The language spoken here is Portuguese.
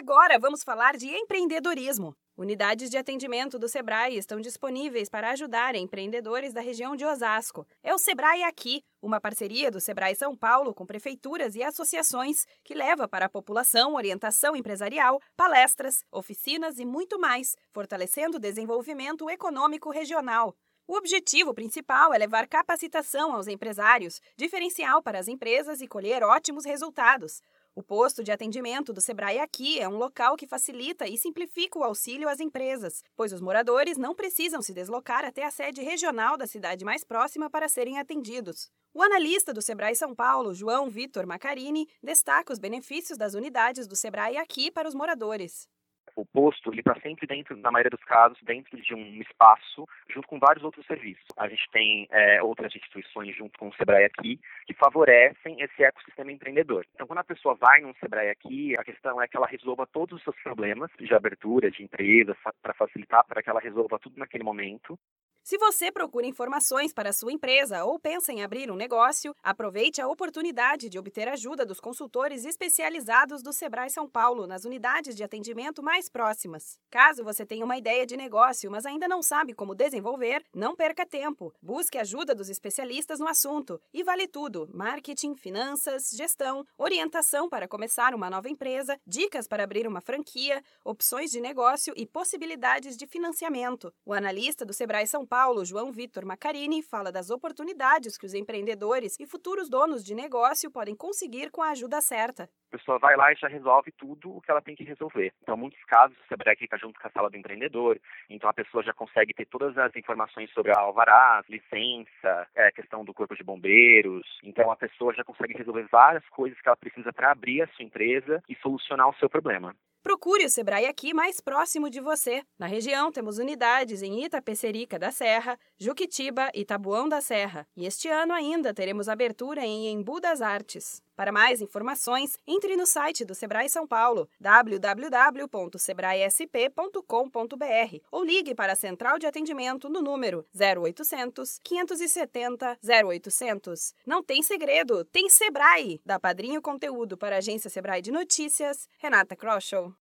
Agora vamos falar de empreendedorismo. Unidades de atendimento do Sebrae estão disponíveis para ajudar empreendedores da região de Osasco. É o Sebrae Aqui, uma parceria do Sebrae São Paulo com prefeituras e associações que leva para a população orientação empresarial, palestras, oficinas e muito mais, fortalecendo o desenvolvimento econômico regional. O objetivo principal é levar capacitação aos empresários, diferencial para as empresas e colher ótimos resultados. O posto de atendimento do Sebrae aqui é um local que facilita e simplifica o auxílio às empresas, pois os moradores não precisam se deslocar até a sede regional da cidade mais próxima para serem atendidos. O analista do Sebrae São Paulo, João Vitor Macarini, destaca os benefícios das unidades do Sebrae aqui para os moradores o posto ele está sempre dentro, na maioria dos casos, dentro de um espaço, junto com vários outros serviços. A gente tem é, outras instituições junto com o Sebrae aqui que favorecem esse ecossistema empreendedor. Então, quando a pessoa vai num Sebrae aqui, a questão é que ela resolva todos os seus problemas de abertura de empresas para facilitar para que ela resolva tudo naquele momento. Se você procura informações para sua empresa ou pensa em abrir um negócio, aproveite a oportunidade de obter ajuda dos consultores especializados do Sebrae São Paulo nas unidades de atendimento mais próximas. Caso você tenha uma ideia de negócio, mas ainda não sabe como desenvolver, não perca tempo. Busque ajuda dos especialistas no assunto. E vale tudo: marketing, finanças, gestão, orientação para começar uma nova empresa, dicas para abrir uma franquia, opções de negócio e possibilidades de financiamento. O analista do Sebrae São Paulo, João Vitor Macarini, fala das oportunidades que os empreendedores e futuros donos de negócio podem conseguir com a ajuda certa. A pessoa vai lá e já resolve tudo o que ela tem que resolver. Então, muitos casos, o Sebrae fica junto com a sala do empreendedor, então a pessoa já consegue ter todas as informações sobre a alvará, licença, é, questão do corpo de bombeiros. Então, a pessoa já consegue resolver várias coisas que ela precisa para abrir a sua empresa e solucionar o seu problema. Procure o Sebrae aqui mais próximo de você. Na região, temos unidades em Itapecerica da Serra, Juquitiba e Tabuão da Serra. E este ano ainda teremos abertura em Embu das Artes. Para mais informações, entre no site do Sebrae São Paulo, www.sebraesp.com.br ou ligue para a central de atendimento no número 0800 570 0800. Não tem segredo, tem Sebrae! Da Padrinho Conteúdo para a agência Sebrae de Notícias, Renata Kroschel.